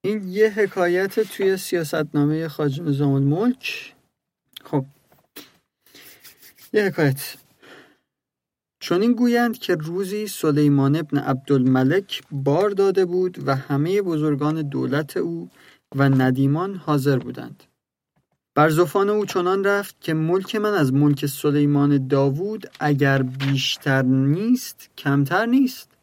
این یه حکایت توی سیاستنامه خاج نظام الملک. خب. یه حکایت. چون این گویند که روزی سلیمان ابن عبدالملک بار داده بود و همه بزرگان دولت او و ندیمان حاضر بودند. بر زفان او چنان رفت که ملک من از ملک سلیمان داوود اگر بیشتر نیست کمتر نیست.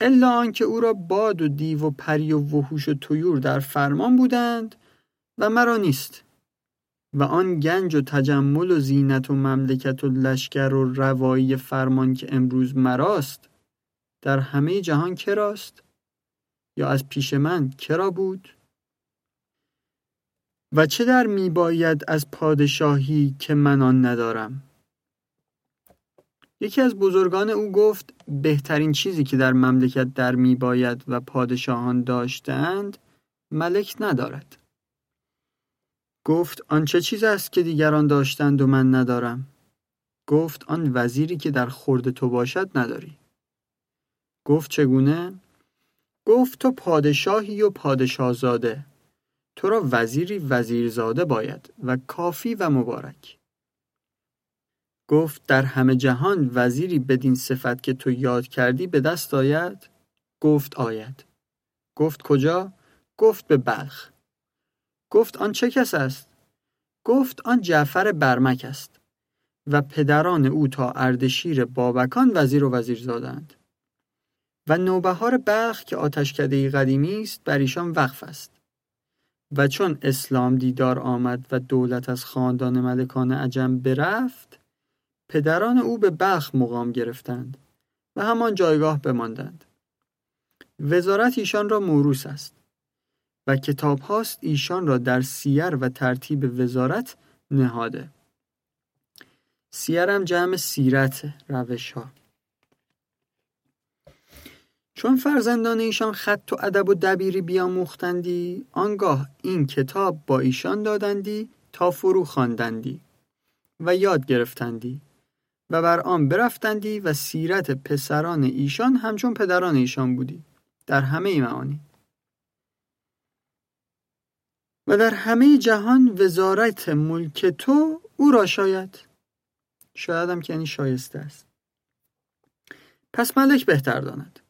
الا آنکه او را باد و دیو و پری و وحوش و طیور در فرمان بودند و مرا نیست. و آن گنج و تجمل و زینت و مملکت و لشکر و روایی فرمان که امروز مراست در همه جهان کراست یا از پیش من کرا بود؟ و چه در می باید از پادشاهی که من آن ندارم؟ یکی از بزرگان او گفت بهترین چیزی که در مملکت در می باید و پادشاهان داشتند ملک ندارد. گفت آن چه چیز است که دیگران داشتند و من ندارم. گفت آن وزیری که در خورد تو باشد نداری. گفت چگونه؟ گفت تو پادشاهی و پادشاهزاده. تو را وزیری وزیرزاده باید و کافی و مبارک. گفت در همه جهان وزیری بدین صفت که تو یاد کردی به دست آید؟ گفت آید. گفت کجا؟ گفت به بلخ. گفت آن چه کس است؟ گفت آن جعفر برمک است. و پدران او تا اردشیر بابکان وزیر و وزیر زادند. و نوبهار بلخ که آتشکده قدیمی است بر ایشان وقف است. و چون اسلام دیدار آمد و دولت از خاندان ملکان عجم برفت پدران او به بلخ مقام گرفتند و همان جایگاه بماندند. وزارت ایشان را موروس است و کتاب هاست ایشان را در سیر و ترتیب وزارت نهاده. سیرم جمع سیرت روش ها چون فرزندان ایشان خط و ادب و دبیری بیاموختندی آنگاه این کتاب با ایشان دادندی تا فرو خواندندی و یاد گرفتندی. و بر آن برفتندی و سیرت پسران ایشان همچون پدران ایشان بودی. در همه معانی. و در همه جهان وزارت ملک تو او را شاید. شاید هم که یعنی شایسته است. پس ملک بهتر داند.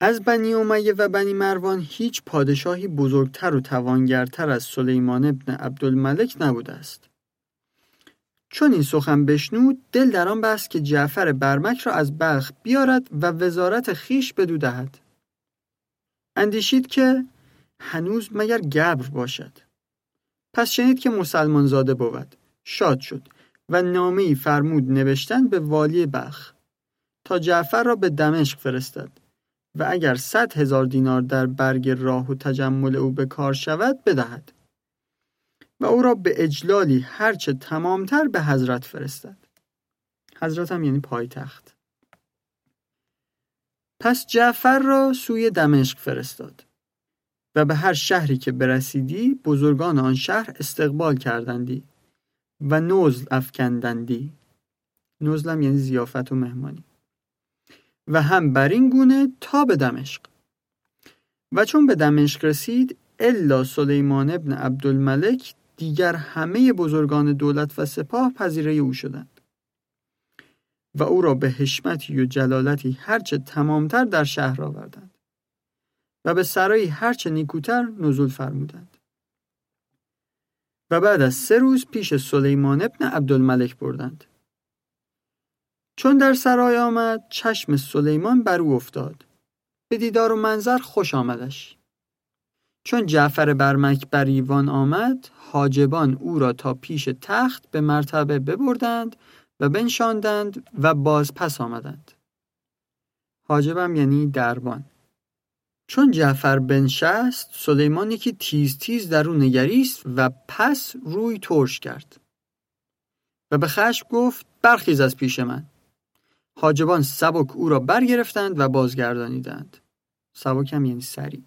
از بنی امیه و بنی مروان هیچ پادشاهی بزرگتر و توانگرتر از سلیمان ابن عبدالملک نبوده است. چون این سخن بشنود دل در آن بست که جعفر برمک را از بلخ بیارد و وزارت خیش بدو دهد. اندیشید که هنوز مگر گبر باشد. پس شنید که مسلمان زاده بود. شاد شد و نامه فرمود نوشتن به والی بلخ. تا جعفر را به دمشق فرستد و اگر صد هزار دینار در برگ راه و تجمل او به کار شود بدهد. و او را به اجلالی هرچه تمامتر به حضرت فرستد. حضرت هم یعنی پایتخت. پس جعفر را سوی دمشق فرستاد و به هر شهری که برسیدی بزرگان آن شهر استقبال کردندی و نزل افکندندی. نزلم یعنی زیافت و مهمانی. و هم بر این گونه تا به دمشق. و چون به دمشق رسید الا سلیمان ابن عبدالملک دیگر همه بزرگان دولت و سپاه پذیره او شدند. و او را به حشمتی و جلالتی هرچه تمامتر در شهر آوردند و به سرایی هرچه نیکوتر نزول فرمودند. و بعد از سه روز پیش سلیمان ابن عبدالملک بردند. چون در سرای آمد چشم سلیمان بر او افتاد. به دیدار و منظر خوش آمدش. چون جعفر برمک بر ایوان آمد حاجبان او را تا پیش تخت به مرتبه ببردند و بنشاندند و باز پس آمدند. حاجبم یعنی دربان. چون جعفر بنشست سلیمان یکی تیز تیز در او نگریست و پس روی ترش کرد. و به خشم گفت برخیز از پیش من. حاجبان سبک او را برگرفتند و بازگردانیدند. سبک هم یعنی سری.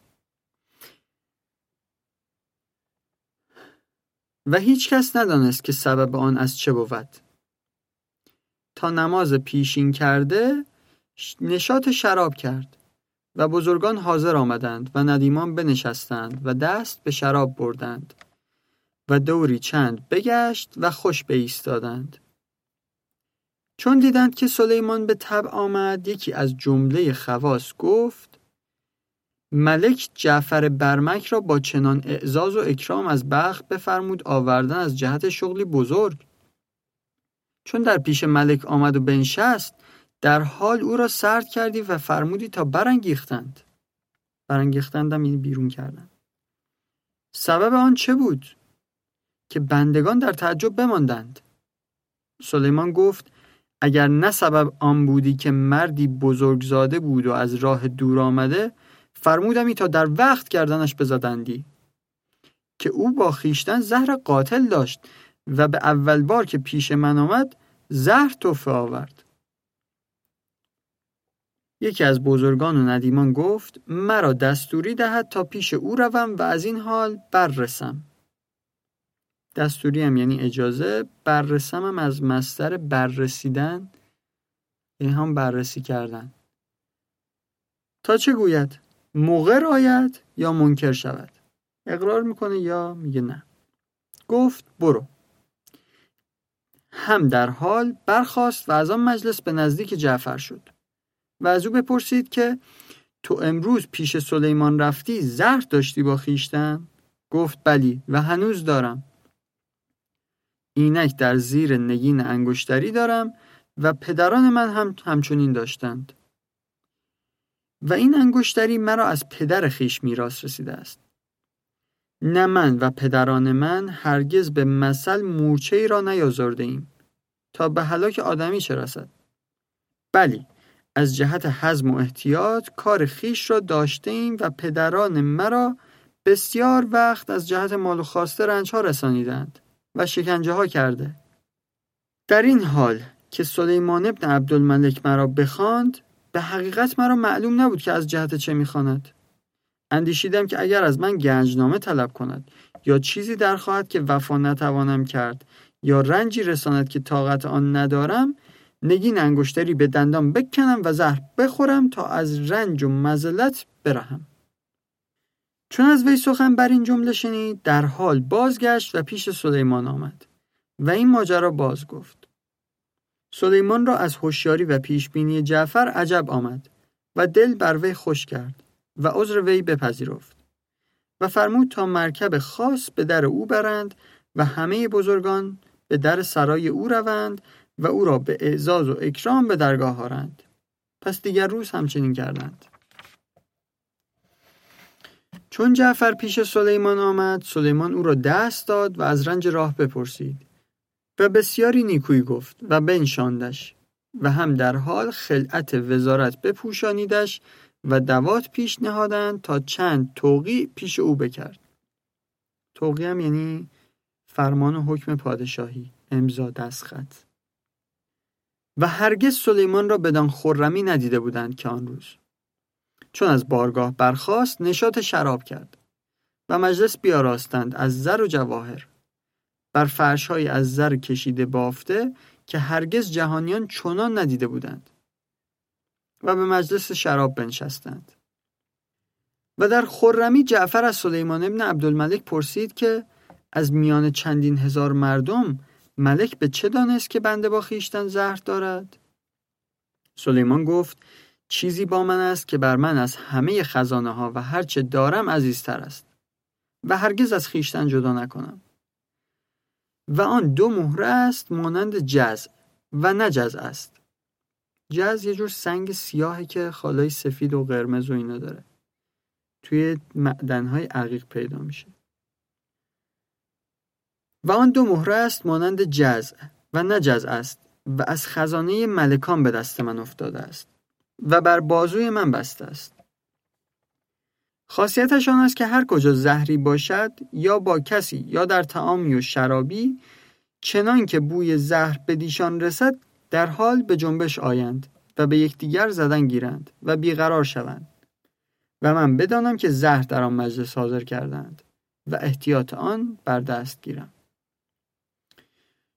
و هیچ کس ندانست که سبب آن از چه بود. تا نماز پیشین کرده نشاط شراب کرد و بزرگان حاضر آمدند و ندیمان بنشستند و دست به شراب بردند و دوری چند بگشت و خوش ایستادند چون دیدند که سلیمان به تب آمد یکی از جمله خواص گفت ملک جعفر برمک را با چنان اعزاز و اکرام از بخت بفرمود آوردن از جهت شغلی بزرگ. چون در پیش ملک آمد و بنشست در حال او را سرد کردی و فرمودی تا برانگیختند. برانگیختندم این بیرون کردند. سبب آن چه بود؟ که بندگان در تعجب بماندند. سلیمان گفت اگر نه سبب آن بودی که مردی بزرگزاده بود و از راه دور آمده فرمودمی تا در وقت گردنش بزدندی. که او با خیشتن زهر قاتل داشت و به اول بار که پیش من آمد زهر توفه آورد. یکی از بزرگان و ندیمان گفت مرا دستوری دهد تا پیش او روم و از این حال بررسم. دستوری هم یعنی اجازه بررسم هم از مستر بررسیدن این هم بررسی کردن. تا چه گوید؟ مغر آید یا منکر شود؟ اقرار می‌کنه یا میگه نه؟ گفت برو. هم در حال برخواست و از آن مجلس به نزدیک جعفر شد. و از او بپرسید که تو امروز پیش سلیمان رفتی زهر داشتی با خیشتن؟ گفت بلی و هنوز دارم. اینک در زیر نگین انگشتری دارم و پدران من هم همچنین داشتند. و این انگشتری مرا از پدر خیش میراث رسیده است. نه من و پدران من هرگز به مثل مورچه ای را نیازرده ایم تا به هلاک آدمی چه رسد. بلی از جهت حزم و احتیاط کار خیش را داشته ایم و پدران مرا بسیار وقت از جهت مال و خواسته رنج ها رسانیدند و شکنجه ها کرده. در این حال که سلیمان ابن عبدالملک مرا بخواند به حقیقت مرا معلوم نبود که از جهت چه می‌خواند. اندیشیدم که اگر از من گنجنامه طلب کند یا چیزی در خواهد که وفا نتوانم کرد یا رنجی رساند که طاقت آن ندارم نگین انگشتری به دندان بکنم و زهر بخورم تا از رنج و مزلت برهم. چون از وی سخن بر این جمله شنید در حال بازگشت و پیش سلیمان آمد و این ماجرا باز گفت. سلیمان را از هوشیاری و پیشبینی جعفر عجب آمد و دل بر وی خوش کرد و عذر وی بپذیرفت و فرمود تا مرکب خاص به در او برند و همه بزرگان به در سرای او روند و او را به اعزاز و اکرام به درگاه آرند. پس دیگر روز همچنین کردند. چون جعفر پیش سلیمان آمد سلیمان او را دست داد و از رنج راه بپرسید. و بسیاری نیکویی گفت و بنشاندش و هم در حال خلعت وزارت بپوشانیدش و دوات پیش نهادند تا چند توقی پیش او بکرد. توقی هم یعنی فرمان و حکم پادشاهی امضا دستخط. و هرگز سلیمان را بدان خرمی ندیده بودند که آن روز. چون از بارگاه برخاست نشاط شراب کرد و مجلس بیاراستند از زر و جواهر. بر فرشهای از زر کشیده بافته که هرگز جهانیان چنان ندیده بودند و به مجلس شراب بنشستند و در خرمی جعفر از سلیمان ابن عبدالملک پرسید که از میان چندین هزار مردم ملک به چه دانست که بنده با خیشتن زهر دارد؟ سلیمان گفت چیزی با من است که بر من از همه خزانه ها و هرچه دارم عزیزتر است و هرگز از خیشتن جدا نکنم و آن دو مهره است مانند جز و نه جز است. جز یه جور سنگ سیاهی که خالای سفید و قرمز و اینا داره. توی معدنهای عقیق پیدا میشه. و آن دو مهره است مانند جز و نه جز است و از خزانه ملکان به دست من افتاده است و بر بازوی من بسته است. خاصیتش آن است که هر کجا زهری باشد یا با کسی یا در تعامی و شرابی چنان که بوی زهر به دیشان رسد در حال به جنبش آیند و به یکدیگر زدن گیرند و بیقرار شوند. و من بدانم که زهر در آن مجلس حاضر کردند و احتیاط آن بر دست گیرم.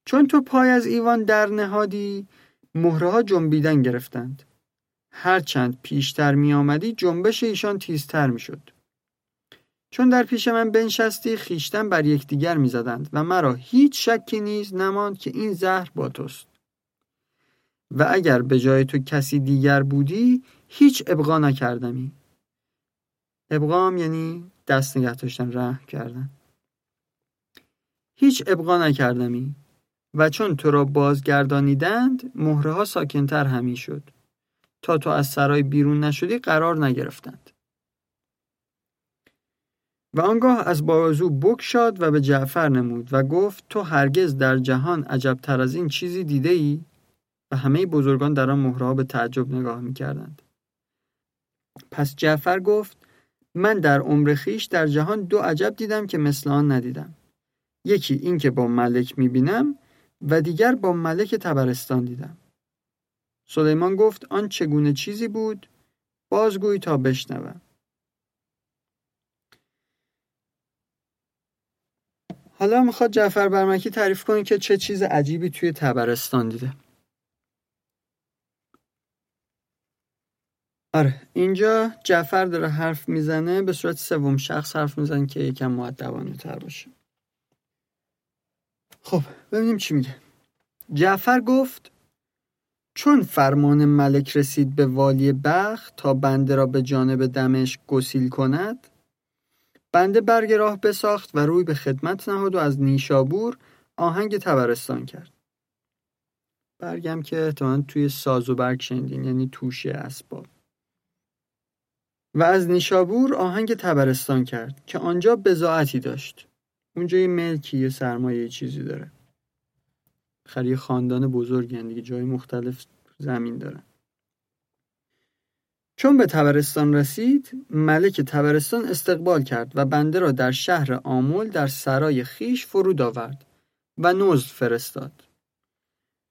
چون تو پای از ایوان در نهادی مهره ها جنبیدن گرفتند. هرچند پیشتر می آمدی جنبش ایشان تیزتر می شد. چون در پیش من بنشستی خیشتن بر یکدیگر می‌زدند و مرا هیچ شکی نیز نماند که این زهر با توست. و اگر به جای تو کسی دیگر بودی هیچ ابقا نکردمی. ابقام یعنی دست نگه داشتن رحم کردن. هیچ ابقا نکردمی و چون تو را بازگردانیدند مهره ها ساکنتر همی شد. تا تو از سرای بیرون نشدی قرار نگرفتند و آنگاه از بازو بکشاد و به جعفر نمود و گفت تو هرگز در جهان عجبتر از این چیزی دیده ای؟ و همه بزرگان در آن مهرها به تعجب نگاه می کردند. پس جعفر گفت من در عمر خیش در جهان دو عجب دیدم که مثل آن ندیدم. یکی این که با ملک می بینم و دیگر با ملک تبرستان دیدم. سلیمان گفت آن چگونه چیزی بود؟ بازگوی تا بشنوم. حالا می‌خواد جعفر برمکی تعریف کنه که چه چیز عجیبی توی تبرستان دیده آره اینجا جعفر داره حرف می‌زنه به صورت سوم شخص حرف می‌زنه که یکم معدبانه تر باشه خب ببینیم چی میگه جعفر گفت چون فرمان ملک رسید به والی بخ تا بنده را به جانب دمشق گسیل کند بنده برگ راه بساخت و روی به خدمت نهاد و از نیشابور آهنگ تبرستان کرد. برگم که احتمالا توی ساز و برگ شنیدین یعنی توشه اسباب. و از نیشابور آهنگ تبرستان کرد که آنجا بزاعتی داشت. اونجا یه ملکی یه سرمایه چیزی داره. خری خاندان بزرگی دیگه جای مختلف زمین دارن. چون به تبرستان رسید ملک تبرستان استقبال کرد و بنده را در شهر آمول در سرای خیش فرود آورد و نزد فرستاد.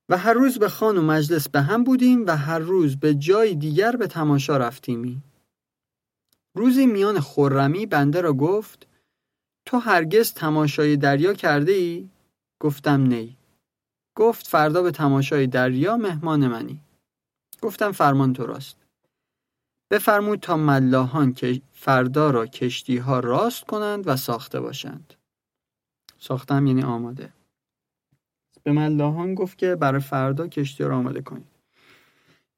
و هر روز به خان و مجلس به هم بودیم و هر روز به جای دیگر به تماشا رفتیمی روزی میان خرمی بنده را گفت تو هرگز تماشای دریا کرده ای؟ گفتم نی گفت فردا به تماشای دریا مهمان منی. گفتم فرمان تو راست. بفرمود تا ملاحان که فردا را کشتی ها راست کنند و ساخته باشند. ساختم یعنی آماده. به ملاحان گفت که برای فردا کشتی را آماده کنید.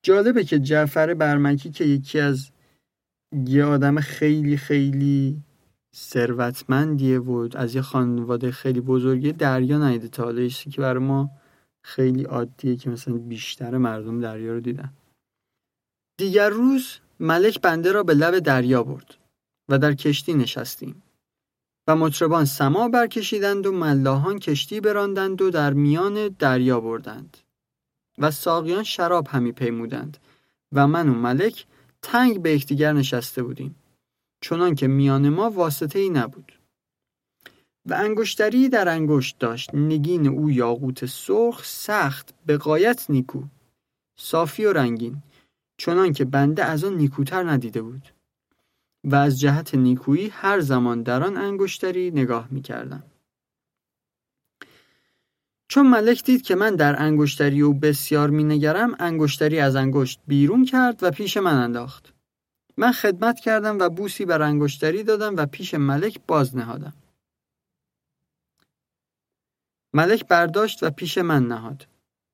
جالبه که جعفر برمکی که یکی از یه آدم خیلی خیلی ثروتمندیه بود از یه خانواده خیلی بزرگی دریا نیده تا که برای ما خیلی عادیه که مثلا بیشتر مردم دریا رو دیدن. دیگر روز ملک بنده را به لب دریا برد و در کشتی نشستیم و مطربان سما برکشیدند و ملاحان کشتی براندند و در میان دریا بردند و ساقیان شراب همی پیمودند و من و ملک تنگ به یکدیگر نشسته بودیم چنان که میان ما واسطه ای نبود. و انگشتری در انگشت داشت نگین او یاقوت سرخ سخت به قایت نیکو صافی و رنگین چنان که بنده از آن نیکوتر ندیده بود و از جهت نیکویی هر زمان در آن انگشتری نگاه می کردم. چون ملک دید که من در انگشتری او بسیار می نگرم انگشتری از انگشت بیرون کرد و پیش من انداخت. من خدمت کردم و بوسی بر انگشتری دادم و پیش ملک باز نهادم. ملک برداشت و پیش من نهاد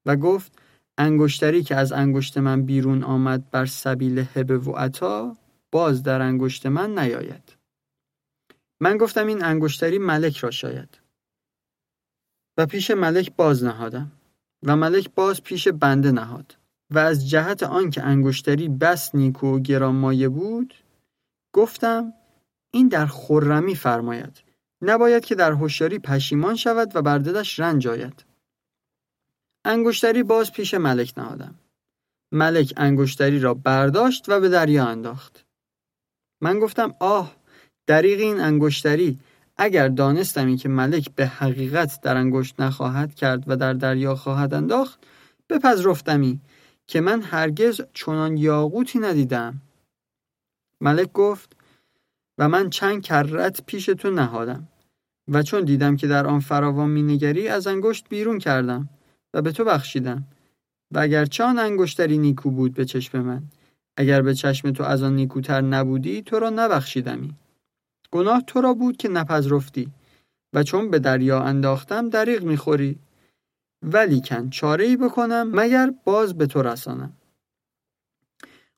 و گفت انگشتری که از انگشت من بیرون آمد بر سبیل هبه و عطا باز در انگشت من نیاید. من گفتم این انگشتری ملک را شاید. و پیش ملک باز نهادم و ملک باز پیش بنده نهاد و از جهت آنکه انگشتری بس نیکو و گرانمایه بود گفتم این در خرمی فرماید. نباید که در هوشیاری پشیمان شود و بر دلش رنج آید انگشتری باز پیش ملک نهادم. ملک انگشتری را برداشت و به دریا انداخت. من گفتم آه دریغ این انگشتری اگر دانستمی که ملک به حقیقت در انگشت نخواهد کرد و در دریا خواهد انداخت بپذرفتمی که من هرگز چنان یاقوتی ندیدم ملک گفت و من چند کرت پیش تو نهادم. و چون دیدم که در آن فراوان مینگری از انگشت بیرون کردم و به تو بخشیدم. و اگر آن انگشتری نیکو بود به چشم من اگر به چشم تو از آن نیکوتر نبودی تو را نبخشیدمی. گناه تو را بود که نپذرفتی و چون به دریا انداختم دریغ می‌خوری. ولیکن چاره ای بکنم مگر باز به تو رسانم.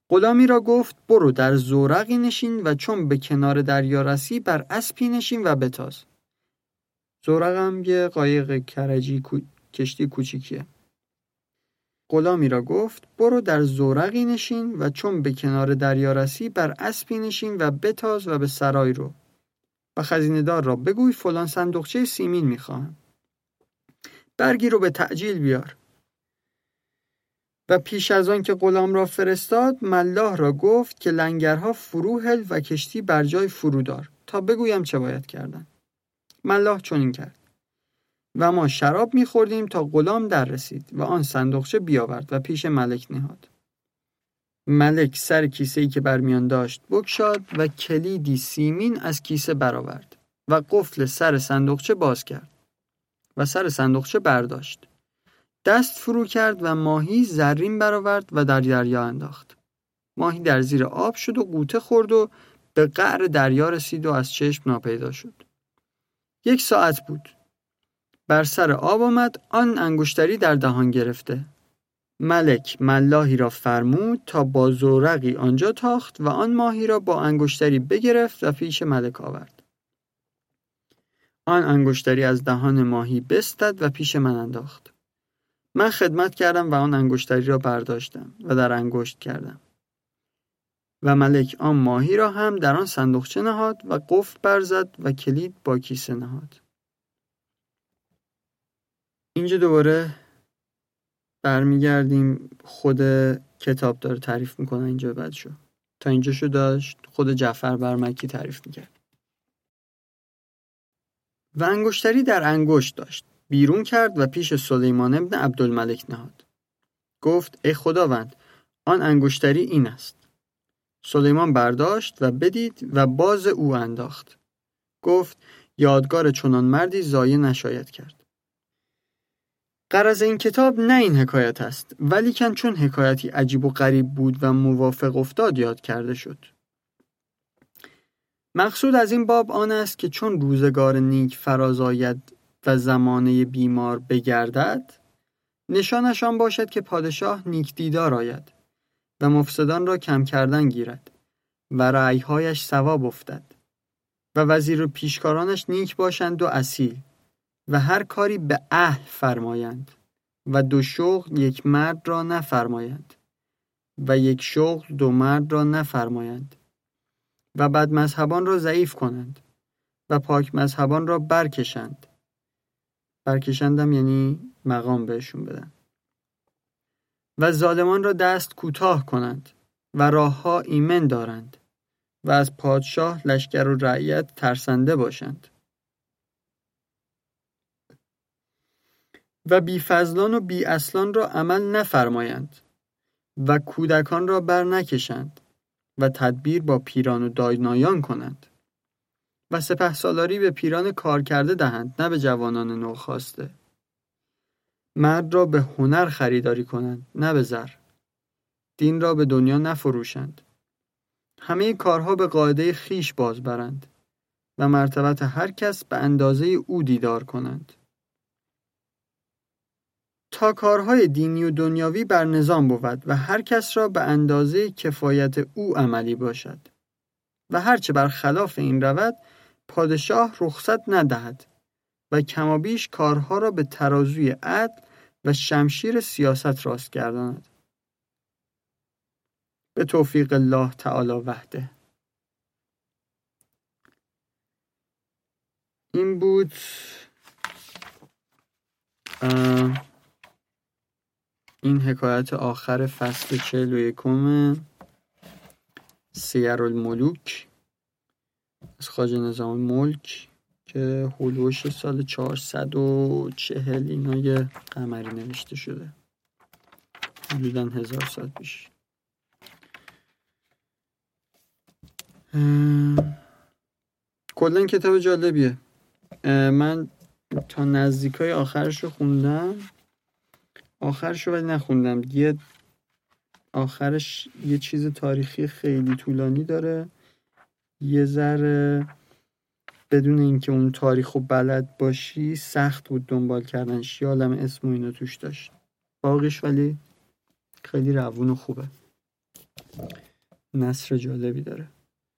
غلامی را گفت برو در زورقی نشین و چون به کنار دریا رسی بر اسبی نشین و بتاز. زورقم یه قایق کرجی کشتی کوچیکیه. غلامی را گفت برو در زورقی نشین و چون به کنار دریا رسی بر اسبی نشین و بتاز و به سرای رو. و خزیندار را بگوی فلان صندوقچه سیمین می‌خواهم. برگی رو به تعجیل بیار. و پیش از آن که غلام را فرستاد ملاح را گفت که لنگرها فرو هل و کشتی بر جای فرودار. تا بگویم چه باید کردن. ملاح چنین کرد. و ما شراب میخوردیم تا غلام در رسید و آن صندوقچه بیاورد و پیش ملک نهاد. ملک سر کیسه ای که برمیان داشت بکشاد و کلیدی سیمین از کیسه برآورد و قفل سر صندوقچه باز کرد و سر صندوقچه برداشت. دست فرو کرد و ماهی زرین برآورد و در دریا انداخت. ماهی در زیر آب شد و قوطه خورد و به قعر دریا رسید و از چشم ناپیدا شد. یک ساعت بود. بر سر آب آمد آن انگشتری در دهان گرفته. ملک ملاحی را فرمود تا با زورقی آنجا تاخت و آن ماهی را با انگشتری بگرفت و پیش ملک آورد. آن انگشتری از دهان ماهی بستد و پیش من انداخت. من خدمت کردم و آن انگشتری را برداشتم و در انگشت کردم. و ملک آن ماهی را هم در آن صندوقچه نهاد و قفل برزد و کلید با کیسه نهاد. اینجا دوباره برمیگردیم. خود کتاب داره تعریف می‌کنه اینجا بعد شو. تا اینجا شو داشت خود جعفر برمکی تعریف می‌کرد. و انگشتری در انگشت داشت. بیرون کرد و پیش سلیمان ابن عبدالملک نهاد. گفت ای خداوند آن انگشتری این است. سلیمان برداشت و بدید و باز او انداخت. گفت یادگار چنان مردی زایه نشاید کرد. قرض این کتاب نه این حکایت است ولیکن چون حکایتی عجیب و غریب بود و موافق افتاد یاد کرده شد. مقصود از این باب آن است که چون روزگار نیک فراز آید و زمانه بیمار بگردد نشانشان باشد که پادشاه نیک دیدار آید و مفسدان را کم کردن گیرد و رعیهایش ثواب افتد و وزیر و پیشکارانش نیک باشند و اصیل و هر کاری به اهل فرمایند و دو شغل یک مرد را نفرمایند و یک شغل دو مرد را نفرمایند و بد مذهبان را ضعیف کنند و پاک مذهبان را برکشند. برکشندم یعنی مقام بهشون بدن. و ظالمان را دست کوتاه کنند و راهها ایمن دارند و از پادشاه لشکر و رعیت ترسنده باشند. و بیفضلان و بی اصلان را عمل نفرمایند و کودکان را بر نکشند و تدبیر با پیران و داینایان کنند. و سپه سالاری به پیران کار کرده دهند نه به جوانان نوخواسته. مرد را به هنر خریداری کنند نه به زر. دین را به دنیا نفروشند. همه کارها به قاعده خیش باز برند و مرتبت هر کس به اندازه او دیدار کنند. تا کارهای دینی و دنیاوی بر نظام بود و هر کس را به اندازه کفایت او عملی باشد و هرچه بر خلاف این رود پادشاه رخصت ندهد و کمابیش کارها را به ترازوی عدل و شمشیر سیاست راست گرداند. به توفیق الله تعالی وحده. این بود این حکایت آخر فصل چهل و یکم سیر الملوک از نظام ملک که حلوش سال چهارصد و چهل اینای قمری نوشته شده. حدودا هزار سال پیش. کلا کتاب جالبیه. من تا نزدیکای آخرش رو خوندم. آخرش رو ولی نخوندم. یه آخرش یه چیز تاریخی خیلی طولانی داره. یه ذره بدون اینکه اون تاریخ و بلد باشی سخت بود دنبال کردنش یادم اسم و اینا توش داشت. باقیش ولی خیلی روون و خوبه. نصر جالبی داره.